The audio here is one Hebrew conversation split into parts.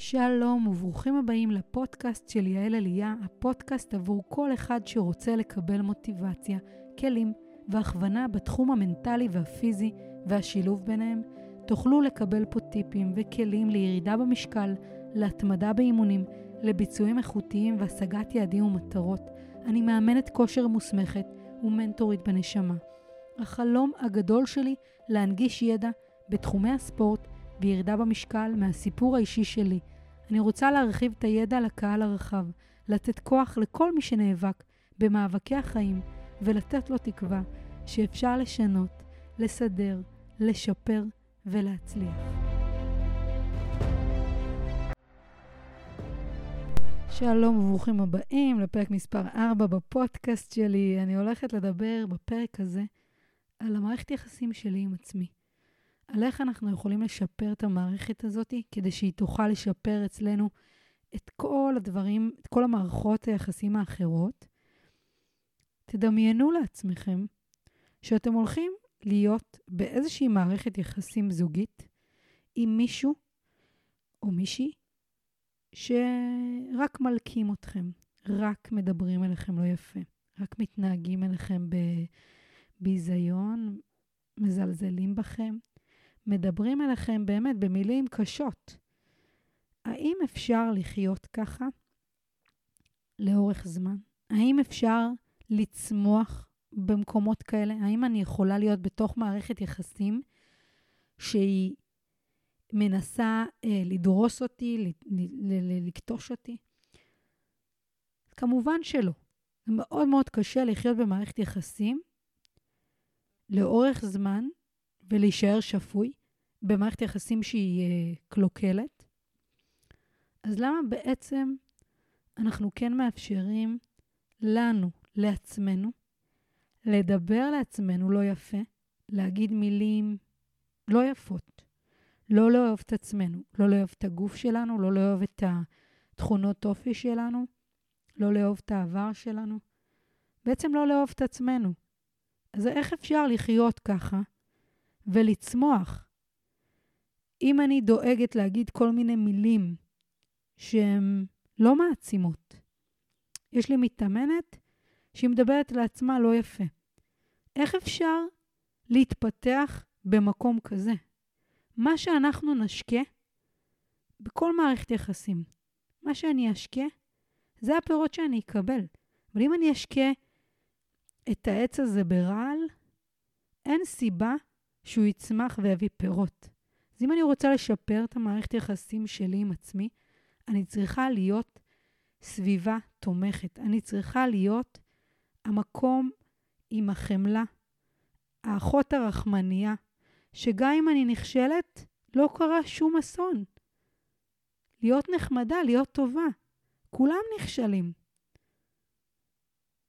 שלום וברוכים הבאים לפודקאסט של יעל עלייה, הפודקאסט עבור כל אחד שרוצה לקבל מוטיבציה, כלים והכוונה בתחום המנטלי והפיזי והשילוב ביניהם. תוכלו לקבל פה טיפים וכלים לירידה במשקל, להתמדה באימונים, לביצועים איכותיים והשגת יעדים ומטרות. אני מאמנת כושר מוסמכת ומנטורית בנשמה. החלום הגדול שלי להנגיש ידע בתחומי הספורט וירידה במשקל מהסיפור האישי שלי. אני רוצה להרחיב את הידע לקהל הרחב, לתת כוח לכל מי שנאבק במאבקי החיים ולתת לו תקווה שאפשר לשנות, לסדר, לשפר ולהצליח. שלום וברוכים הבאים לפרק מספר 4 בפודקאסט שלי. אני הולכת לדבר בפרק הזה על המערכת יחסים שלי עם עצמי. על איך אנחנו יכולים לשפר את המערכת הזאת כדי שהיא תוכל לשפר אצלנו את כל הדברים, את כל המערכות היחסים האחרות. תדמיינו לעצמכם שאתם הולכים להיות באיזושהי מערכת יחסים זוגית עם מישהו או מישהי שרק מלקים אתכם, רק מדברים אליכם לא יפה, רק מתנהגים אליכם בביזיון, מזלזלים בכם, מדברים אליכם באמת במילים קשות. האם אפשר לחיות ככה לאורך זמן? האם אפשר לצמוח במקומות כאלה? האם אני יכולה להיות בתוך מערכת יחסים שהיא מנסה אה, לדרוס אותי, לכתוש אותי? כמובן שלא. זה מאוד מאוד קשה לחיות במערכת יחסים לאורך זמן ולהישאר שפוי במערכת יחסים שהיא אה, קלוקלת. אז למה בעצם אנחנו כן מאפשרים לנו, לעצמנו, לדבר לעצמנו לא יפה, להגיד מילים לא יפות, לא לאהוב את עצמנו, לא לאהוב את הגוף שלנו, לא לאהוב את התכונות אופי שלנו, לא לאהוב את העבר שלנו, בעצם לא לאהוב את עצמנו. אז איך אפשר לחיות ככה ולצמוח? אם אני דואגת להגיד כל מיני מילים שהן לא מעצימות, יש לי מתאמנת שהיא מדברת לעצמה לא יפה. איך אפשר להתפתח במקום כזה? מה שאנחנו נשקה בכל מערכת יחסים, מה שאני אשקה, זה הפירות שאני אקבל. אבל אם אני אשקה את העץ הזה ברעל, אין סיבה שהוא יצמח ויביא פירות. אז אם אני רוצה לשפר את המערכת יחסים שלי עם עצמי, אני צריכה להיות סביבה תומכת. אני צריכה להיות המקום עם החמלה, האחות הרחמנייה, שגם אם אני נכשלת, לא קרה שום אסון. להיות נחמדה, להיות טובה. כולם נכשלים.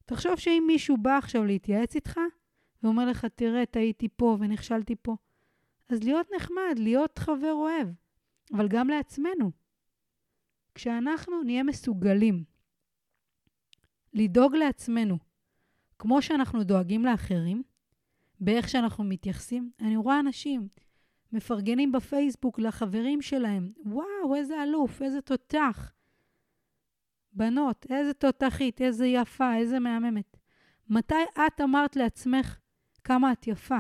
תחשוב שאם מישהו בא עכשיו להתייעץ איתך, ואומר לך, תראה, טעיתי פה ונכשלתי פה, אז להיות נחמד, להיות חבר אוהב, אבל גם לעצמנו. כשאנחנו נהיה מסוגלים לדאוג לעצמנו כמו שאנחנו דואגים לאחרים, באיך שאנחנו מתייחסים, אני רואה אנשים מפרגנים בפייסבוק לחברים שלהם, וואו, איזה אלוף, איזה תותח. בנות, איזה תותחית, איזה יפה, איזה מהממת. מתי את אמרת לעצמך כמה את יפה?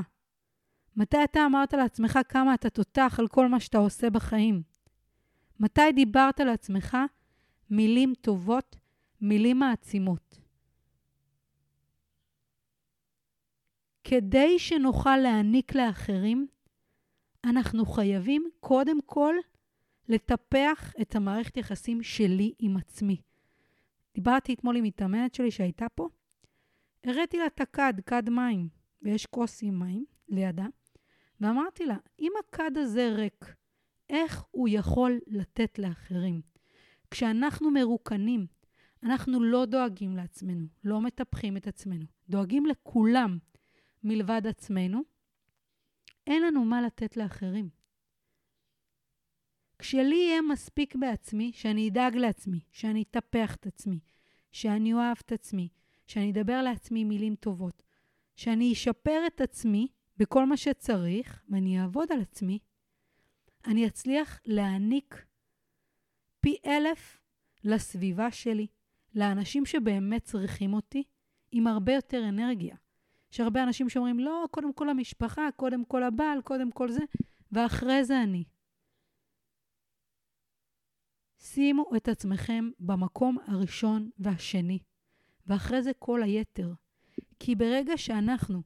מתי אתה אמרת לעצמך כמה אתה תותח על כל מה שאתה עושה בחיים? מתי דיברת לעצמך מילים טובות, מילים מעצימות? כדי שנוכל להעניק לאחרים, אנחנו חייבים קודם כל לטפח את המערכת יחסים שלי עם עצמי. דיברתי אתמול עם מתאמנת שלי שהייתה פה, הראיתי לה את הכד, כד מים, ויש כוס עם מים לידה, ואמרתי לה, אם הכד הזה ריק, איך הוא יכול לתת לאחרים? כשאנחנו מרוקנים, אנחנו לא דואגים לעצמנו, לא מטפחים את עצמנו, דואגים לכולם מלבד עצמנו, אין לנו מה לתת לאחרים. כשלי יהיה מספיק בעצמי, שאני אדאג לעצמי, שאני אטפח את עצמי, שאני אוהב את עצמי, שאני אדבר לעצמי מילים טובות, שאני אשפר את עצמי, בכל מה שצריך, ואני אעבוד על עצמי, אני אצליח להעניק פי אלף לסביבה שלי, לאנשים שבאמת צריכים אותי, עם הרבה יותר אנרגיה. יש הרבה אנשים שאומרים, לא, קודם כל המשפחה, קודם כל הבעל, קודם כל זה, ואחרי זה אני. שימו את עצמכם במקום הראשון והשני, ואחרי זה כל היתר. כי ברגע שאנחנו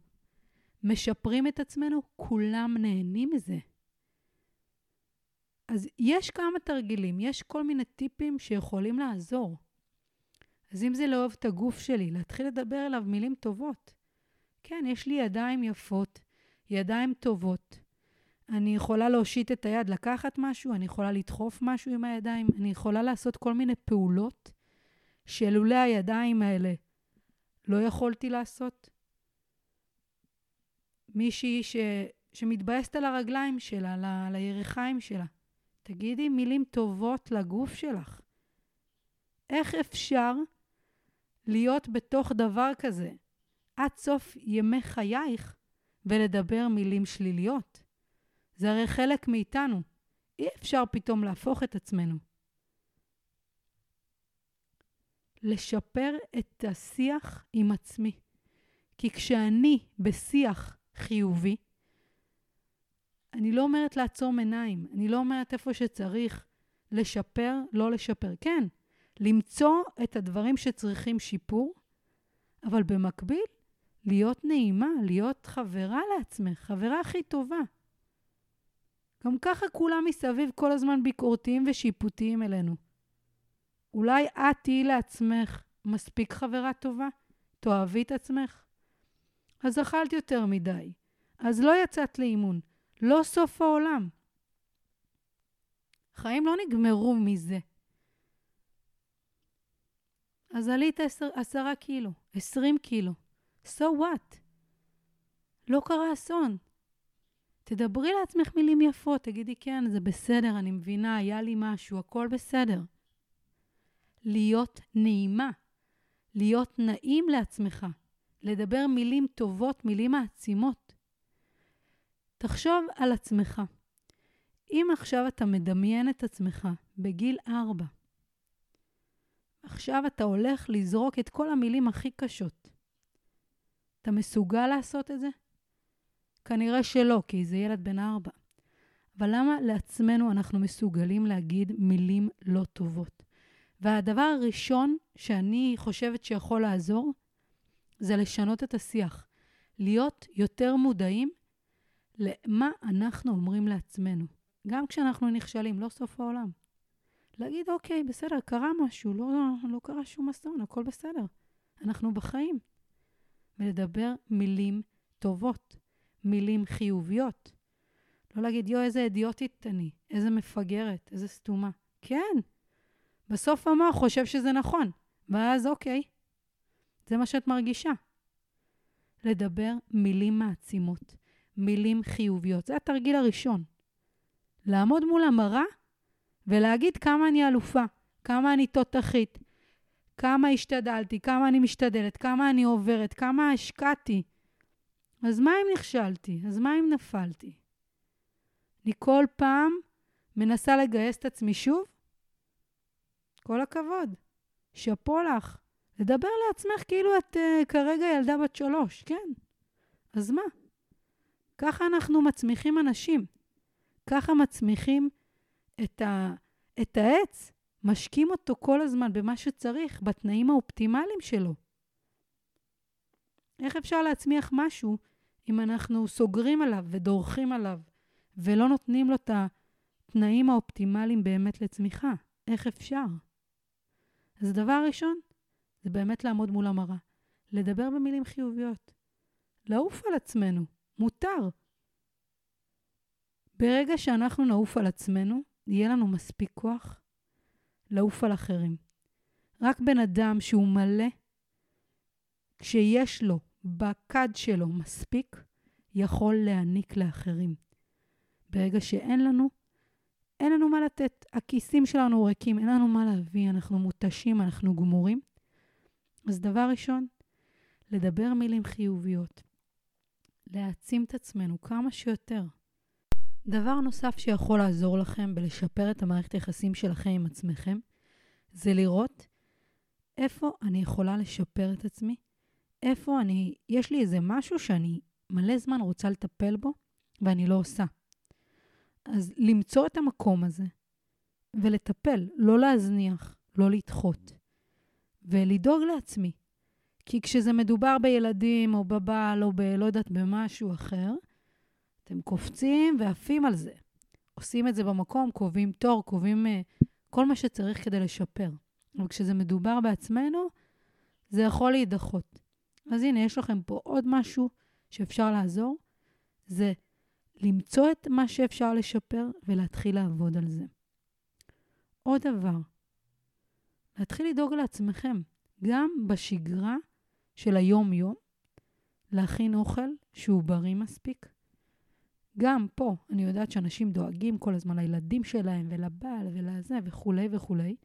משפרים את עצמנו, כולם נהנים מזה. אז יש כמה תרגילים, יש כל מיני טיפים שיכולים לעזור. אז אם זה לאהוב את הגוף שלי, להתחיל לדבר אליו מילים טובות. כן, יש לי ידיים יפות, ידיים טובות. אני יכולה להושיט את היד, לקחת משהו, אני יכולה לדחוף משהו עם הידיים, אני יכולה לעשות כל מיני פעולות שלולא הידיים האלה לא יכולתי לעשות. מישהי ש... שמתבאסת על הרגליים שלה, ה... על הירכיים שלה. תגידי מילים טובות לגוף שלך. איך אפשר להיות בתוך דבר כזה עד סוף ימי חייך ולדבר מילים שליליות? זה הרי חלק מאיתנו. אי אפשר פתאום להפוך את עצמנו. לשפר את השיח עם עצמי. כי כשאני בשיח חיובי, אני לא אומרת לעצום עיניים, אני לא אומרת איפה שצריך לשפר, לא לשפר. כן, למצוא את הדברים שצריכים שיפור, אבל במקביל, להיות נעימה, להיות חברה לעצמך, חברה הכי טובה. גם ככה כולם מסביב כל הזמן ביקורתיים ושיפוטיים אלינו. אולי את תהיי לעצמך מספיק חברה טובה? תאהבי את עצמך? אז אכלת יותר מדי. אז לא יצאת לאימון. לא סוף העולם. חיים לא נגמרו מזה. אז עלית עשר, עשרה קילו, עשרים קילו. So what? לא קרה אסון. תדברי לעצמך מילים יפות, תגידי, כן, זה בסדר, אני מבינה, היה לי משהו, הכל בסדר. להיות נעימה, להיות נעים לעצמך, לדבר מילים טובות, מילים מעצימות. תחשוב על עצמך. אם עכשיו אתה מדמיין את עצמך בגיל ארבע, עכשיו אתה הולך לזרוק את כל המילים הכי קשות. אתה מסוגל לעשות את זה? כנראה שלא, כי זה ילד בן ארבע. אבל למה לעצמנו אנחנו מסוגלים להגיד מילים לא טובות? והדבר הראשון שאני חושבת שיכול לעזור, זה לשנות את השיח. להיות יותר מודעים למה אנחנו אומרים לעצמנו. גם כשאנחנו נכשלים, לא סוף העולם. להגיד, אוקיי, בסדר, קרה משהו, לא, לא קרה שום אסון, הכל בסדר. אנחנו בחיים. ולדבר מילים טובות, מילים חיוביות. לא להגיד, יואו, איזה אידיוטית אני, איזה מפגרת, איזה סתומה. כן, בסוף המוח חושב שזה נכון, ואז אוקיי, זה מה שאת מרגישה. לדבר מילים מעצימות, מילים חיוביות. זה התרגיל הראשון. לעמוד מול המראה ולהגיד כמה אני אלופה, כמה אני תותחית, כמה השתדלתי, כמה אני משתדלת, כמה אני עוברת, כמה השקעתי. אז מה אם נכשלתי? אז מה אם נפלתי? אני כל פעם מנסה לגייס את עצמי שוב? כל הכבוד. שאפו לך. לדבר לעצמך כאילו את uh, כרגע ילדה בת שלוש, כן. אז מה? ככה אנחנו מצמיחים אנשים. ככה מצמיחים את, ה, את העץ, משקים אותו כל הזמן במה שצריך, בתנאים האופטימליים שלו. איך אפשר להצמיח משהו אם אנחנו סוגרים עליו ודורכים עליו ולא נותנים לו את התנאים האופטימליים באמת לצמיחה? איך אפשר? אז הדבר הראשון זה באמת לעמוד מול המראה, לדבר במילים חיוביות, לעוף על עצמנו, מותר. ברגע שאנחנו נעוף על עצמנו, יהיה לנו מספיק כוח לעוף על אחרים. רק בן אדם שהוא מלא, כשיש לו בכד שלו מספיק, יכול להעניק לאחרים. ברגע שאין לנו, אין לנו מה לתת. הכיסים שלנו ריקים, אין לנו מה להביא, אנחנו מותשים, אנחנו גמורים. אז דבר ראשון, לדבר מילים חיוביות. להעצים את עצמנו כמה שיותר. דבר נוסף שיכול לעזור לכם בלשפר את המערכת היחסים שלכם עם עצמכם, זה לראות איפה אני יכולה לשפר את עצמי, איפה אני, יש לי איזה משהו שאני מלא זמן רוצה לטפל בו ואני לא עושה. אז למצוא את המקום הזה ולטפל, לא להזניח, לא לדחות, ולדאוג לעצמי. כי כשזה מדובר בילדים או בבעל או ב... לא יודעת, במשהו אחר, אתם קופצים ועפים על זה. עושים את זה במקום, קובעים תור, קובעים uh, כל מה שצריך כדי לשפר. אבל כשזה מדובר בעצמנו, זה יכול להידחות. אז הנה, יש לכם פה עוד משהו שאפשר לעזור, זה למצוא את מה שאפשר לשפר ולהתחיל לעבוד על זה. עוד דבר, להתחיל לדאוג לעצמכם, גם בשגרה של היום-יום, להכין אוכל שהוא בריא מספיק. גם פה, אני יודעת שאנשים דואגים כל הזמן לילדים שלהם ולבעל ולזה וכולי וכולי,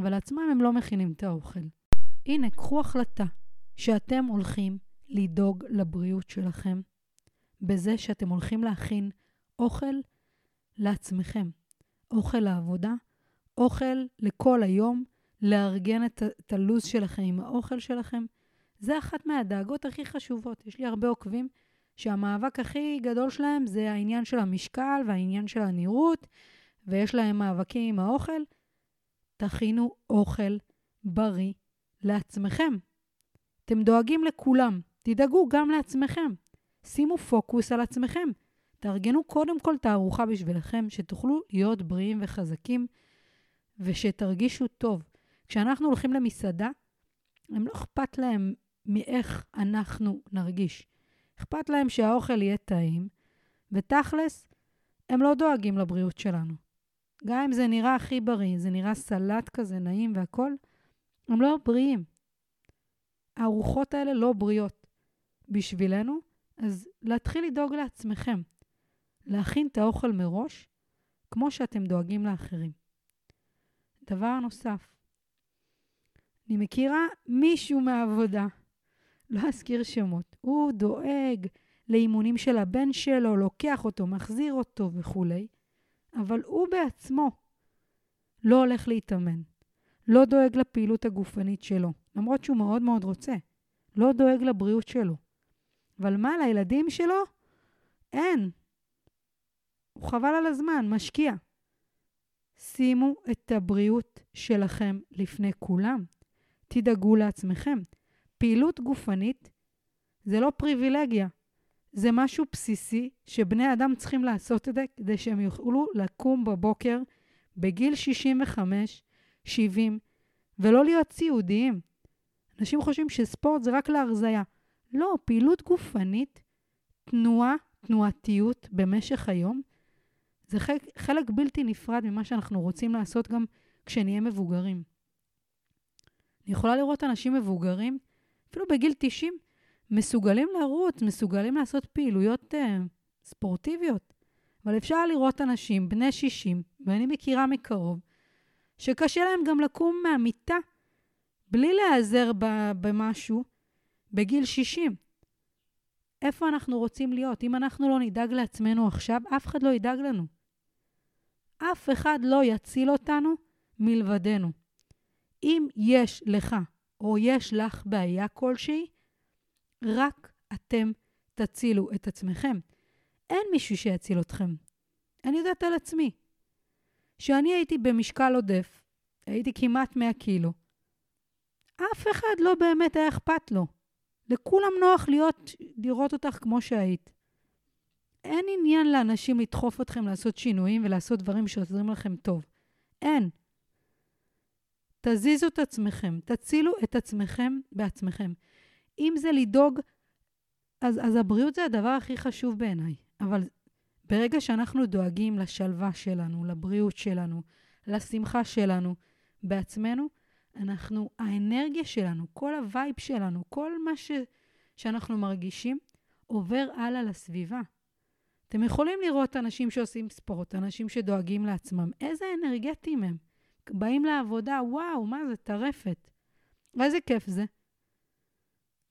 אבל לעצמם הם לא מכינים את האוכל. הנה, קחו החלטה שאתם הולכים לדאוג לבריאות שלכם בזה שאתם הולכים להכין אוכל לעצמכם. אוכל לעבודה, אוכל לכל היום, לארגן את, את הלו"ז שלכם עם האוכל שלכם. זה אחת מהדאגות הכי חשובות. יש לי הרבה עוקבים שהמאבק הכי גדול שלהם זה העניין של המשקל והעניין של הנראות, ויש להם מאבקים עם האוכל. תכינו אוכל בריא לעצמכם. אתם דואגים לכולם, תדאגו גם לעצמכם. שימו פוקוס על עצמכם. תארגנו קודם כל את הארוחה בשבילכם, שתוכלו להיות בריאים וחזקים ושתרגישו טוב. כשאנחנו הולכים למסעדה, הם לא אכפת להם מאיך אנחנו נרגיש. אכפת להם שהאוכל יהיה טעים, ותכלס, הם לא דואגים לבריאות שלנו. גם אם זה נראה הכי בריא, זה נראה סלט כזה נעים והכול, הם לא בריאים. הארוחות האלה לא בריאות בשבילנו, אז להתחיל לדאוג לעצמכם. להכין את האוכל מראש, כמו שאתם דואגים לאחרים. דבר נוסף, אני מכירה מישהו מהעבודה, לא אזכיר שמות, הוא דואג לאימונים של הבן שלו, לוקח אותו, מחזיר אותו וכולי, אבל הוא בעצמו לא הולך להתאמן, לא דואג לפעילות הגופנית שלו, למרות שהוא מאוד מאוד רוצה, לא דואג לבריאות שלו. אבל מה, לילדים שלו? אין. הוא חבל על הזמן, משקיע. שימו את הבריאות שלכם לפני כולם. תדאגו לעצמכם. פעילות גופנית זה לא פריבילגיה, זה משהו בסיסי שבני אדם צריכים לעשות את זה כדי שהם יוכלו לקום בבוקר בגיל 65, 70, ולא להיות סיעודיים. אנשים חושבים שספורט זה רק להרזייה. לא, פעילות גופנית, תנועה, תנועתיות במשך היום, זה חלק, חלק בלתי נפרד ממה שאנחנו רוצים לעשות גם כשנהיה מבוגרים. אני יכולה לראות אנשים מבוגרים, אפילו בגיל 90, מסוגלים לרוץ, מסוגלים לעשות פעילויות uh, ספורטיביות. אבל אפשר לראות אנשים בני 60, ואני מכירה מקרוב, שקשה להם גם לקום מהמיטה בלי להיעזר במשהו בגיל 60. איפה אנחנו רוצים להיות? אם אנחנו לא נדאג לעצמנו עכשיו, אף אחד לא ידאג לנו. אף אחד לא יציל אותנו מלבדנו. אם יש לך או יש לך בעיה כלשהי, רק אתם תצילו את עצמכם. אין מישהו שיציל אתכם. אני יודעת על עצמי. כשאני הייתי במשקל עודף, הייתי כמעט 100 קילו, אף אחד לא באמת היה אכפת לו. לכולם נוח להיות, לראות אותך כמו שהיית. אין עניין לאנשים לדחוף אתכם לעשות שינויים ולעשות דברים שעוזרים לכם טוב. אין. תזיזו את עצמכם, תצילו את עצמכם בעצמכם. אם זה לדאוג, אז, אז הבריאות זה הדבר הכי חשוב בעיניי. אבל ברגע שאנחנו דואגים לשלווה שלנו, לבריאות שלנו, לשמחה שלנו בעצמנו, אנחנו, האנרגיה שלנו, כל ה vibe שלנו, כל מה ש, שאנחנו מרגישים, עובר הלאה לסביבה. אתם יכולים לראות אנשים שעושים ספורט, אנשים שדואגים לעצמם, איזה אנרגטיים הם. באים לעבודה, וואו, מה זה, טרפת. איזה כיף זה.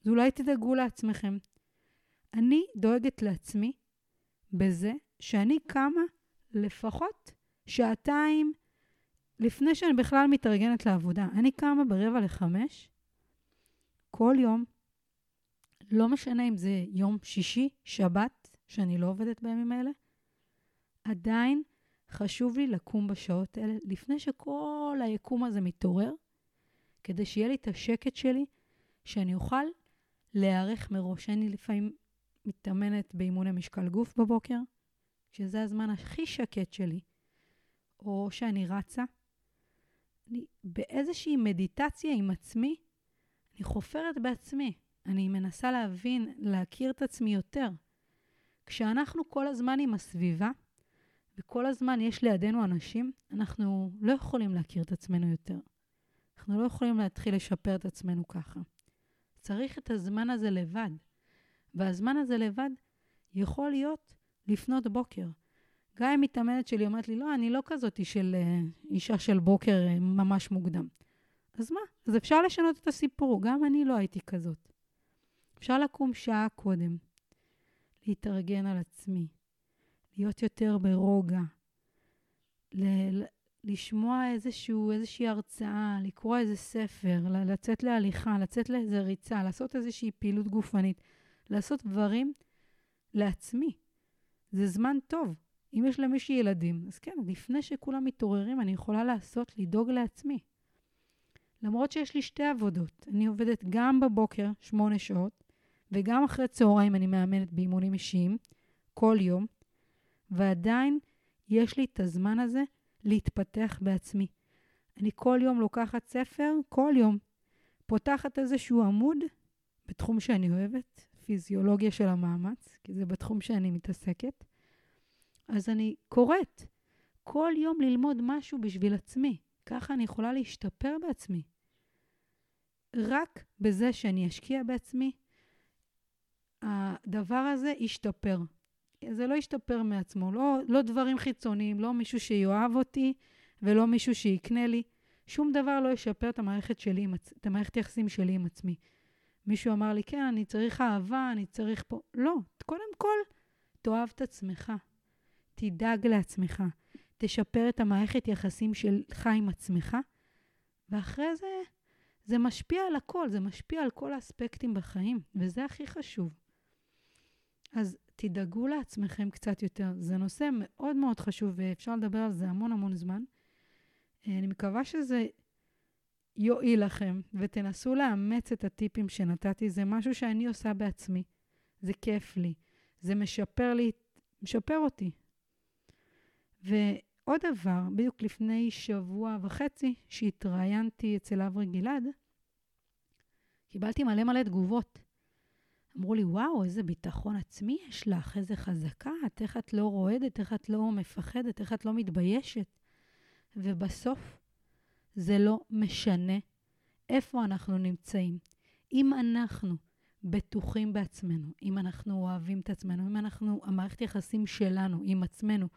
אז אולי תדאגו לעצמכם. אני דואגת לעצמי בזה שאני קמה לפחות שעתיים לפני שאני בכלל מתארגנת לעבודה. אני קמה ברבע לחמש, כל יום, לא משנה אם זה יום שישי, שבת, שאני לא עובדת בימים האלה, עדיין חשוב לי לקום בשעות האלה, לפני שכל היקום הזה מתעורר, כדי שיהיה לי את השקט שלי, שאני אוכל להיערך מראש. אני לפעמים מתאמנת באימוני משקל גוף בבוקר, שזה הזמן הכי שקט שלי, או שאני רצה. אני באיזושהי מדיטציה עם עצמי, אני חופרת בעצמי. אני מנסה להבין, להכיר את עצמי יותר. כשאנחנו כל הזמן עם הסביבה, וכל הזמן יש לידינו אנשים, אנחנו לא יכולים להכיר את עצמנו יותר. אנחנו לא יכולים להתחיל לשפר את עצמנו ככה. צריך את הזמן הזה לבד. והזמן הזה לבד יכול להיות לפנות בוקר. גם אם מתאמנת שלי אומרת לי, לא, אני לא כזאת של uh, אישה של בוקר uh, ממש מוקדם. אז מה? אז אפשר לשנות את הסיפור, גם אני לא הייתי כזאת. אפשר לקום שעה קודם, להתארגן על עצמי, להיות יותר ברוגע, ל- לשמוע איזשהו, איזושהי הרצאה, לקרוא איזה ספר, לצאת להליכה, לצאת לאיזה ריצה, לעשות איזושהי פעילות גופנית, לעשות דברים לעצמי. זה זמן טוב. אם יש למישהי ילדים, אז כן, לפני שכולם מתעוררים, אני יכולה לעשות, לדאוג לעצמי. למרות שיש לי שתי עבודות. אני עובדת גם בבוקר, שמונה שעות, וגם אחרי צהריים אני מאמנת באימונים אישיים, כל יום, ועדיין יש לי את הזמן הזה להתפתח בעצמי. אני כל יום לוקחת ספר, כל יום, פותחת איזשהו עמוד בתחום שאני אוהבת, פיזיולוגיה של המאמץ, כי זה בתחום שאני מתעסקת. אז אני קוראת כל יום ללמוד משהו בשביל עצמי. ככה אני יכולה להשתפר בעצמי. רק בזה שאני אשקיע בעצמי, הדבר הזה ישתפר. זה לא ישתפר מעצמו, לא, לא דברים חיצוניים, לא מישהו שיאהב אותי ולא מישהו שיקנה לי. שום דבר לא ישפר את המערכת שלי, את המערכת יחסים שלי עם עצמי. מישהו אמר לי, כן, אני צריך אהבה, אני צריך פה... לא, קודם כל, תאהב את עצמך. תדאג לעצמך. תשפר את המערכת יחסים שלך עם עצמך, ואחרי זה, זה משפיע על הכל, זה משפיע על כל האספקטים בחיים, וזה הכי חשוב. אז תדאגו לעצמכם קצת יותר. זה נושא מאוד מאוד חשוב, ואפשר לדבר על זה המון המון זמן. אני מקווה שזה יועיל לכם, ותנסו לאמץ את הטיפים שנתתי. זה משהו שאני עושה בעצמי. זה כיף לי. זה משפר לי, משפר אותי. ועוד דבר, בדיוק לפני שבוע וחצי, שהתראיינתי אצל אברי גלעד, קיבלתי מלא מלא תגובות. אמרו לי, וואו, איזה ביטחון עצמי יש לך, איזה חזקה את, איך את לא רועדת, איך את לא מפחדת, איך את לא מתביישת. ובסוף, זה לא משנה איפה אנחנו נמצאים. אם אנחנו בטוחים בעצמנו, אם אנחנו אוהבים את עצמנו, אם אנחנו, המערכת יחסים שלנו עם עצמנו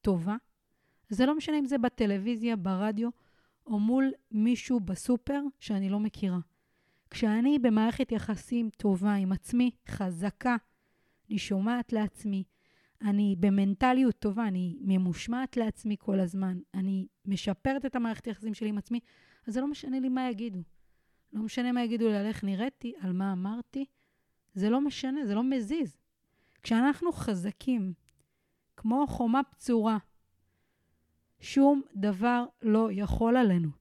טובה, זה לא משנה אם זה בטלוויזיה, ברדיו, או מול מישהו בסופר שאני לא מכירה. כשאני במערכת יחסים טובה עם עצמי, חזקה, אני שומעת לעצמי, אני במנטליות טובה, אני ממושמעת לעצמי כל הזמן, אני משפרת את המערכת היחסים שלי עם עצמי, אז זה לא משנה לי מה יגידו. לא משנה מה יגידו לי על איך נראיתי, על מה אמרתי, זה לא משנה, זה לא מזיז. כשאנחנו חזקים, כמו חומה בצורה, שום דבר לא יכול עלינו.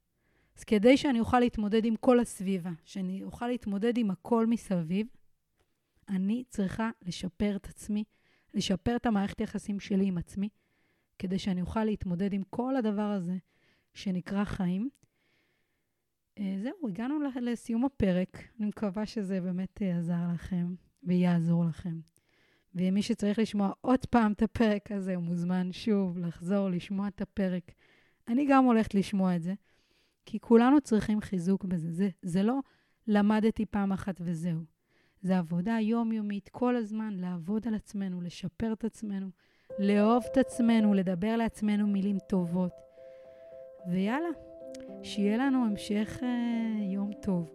אז כדי שאני אוכל להתמודד עם כל הסביבה, שאני אוכל להתמודד עם הכל מסביב, אני צריכה לשפר את עצמי, לשפר את המערכת היחסים שלי עם עצמי, כדי שאני אוכל להתמודד עם כל הדבר הזה שנקרא חיים. אה, זהו, הגענו לסיום הפרק. אני מקווה שזה באמת אה, עזר לכם ויעזור לכם. ומי שצריך לשמוע עוד פעם את הפרק הזה, הוא מוזמן שוב לחזור, לשמוע את הפרק. אני גם הולכת לשמוע את זה, כי כולנו צריכים חיזוק בזה. זה, זה לא למדתי פעם אחת וזהו. זה עבודה יומיומית, כל הזמן לעבוד על עצמנו, לשפר את עצמנו, לאהוב את עצמנו, לדבר לעצמנו מילים טובות. ויאללה, שיהיה לנו המשך אה, יום טוב.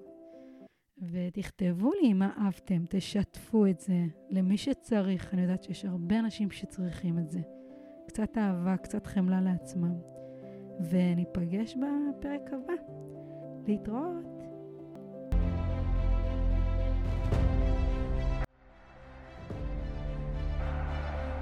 ותכתבו לי אם אהבתם, תשתפו את זה למי שצריך. אני יודעת שיש הרבה אנשים שצריכים את זה. קצת אהבה, קצת חמלה לעצמם. וניפגש בפרק הבא. להתראות.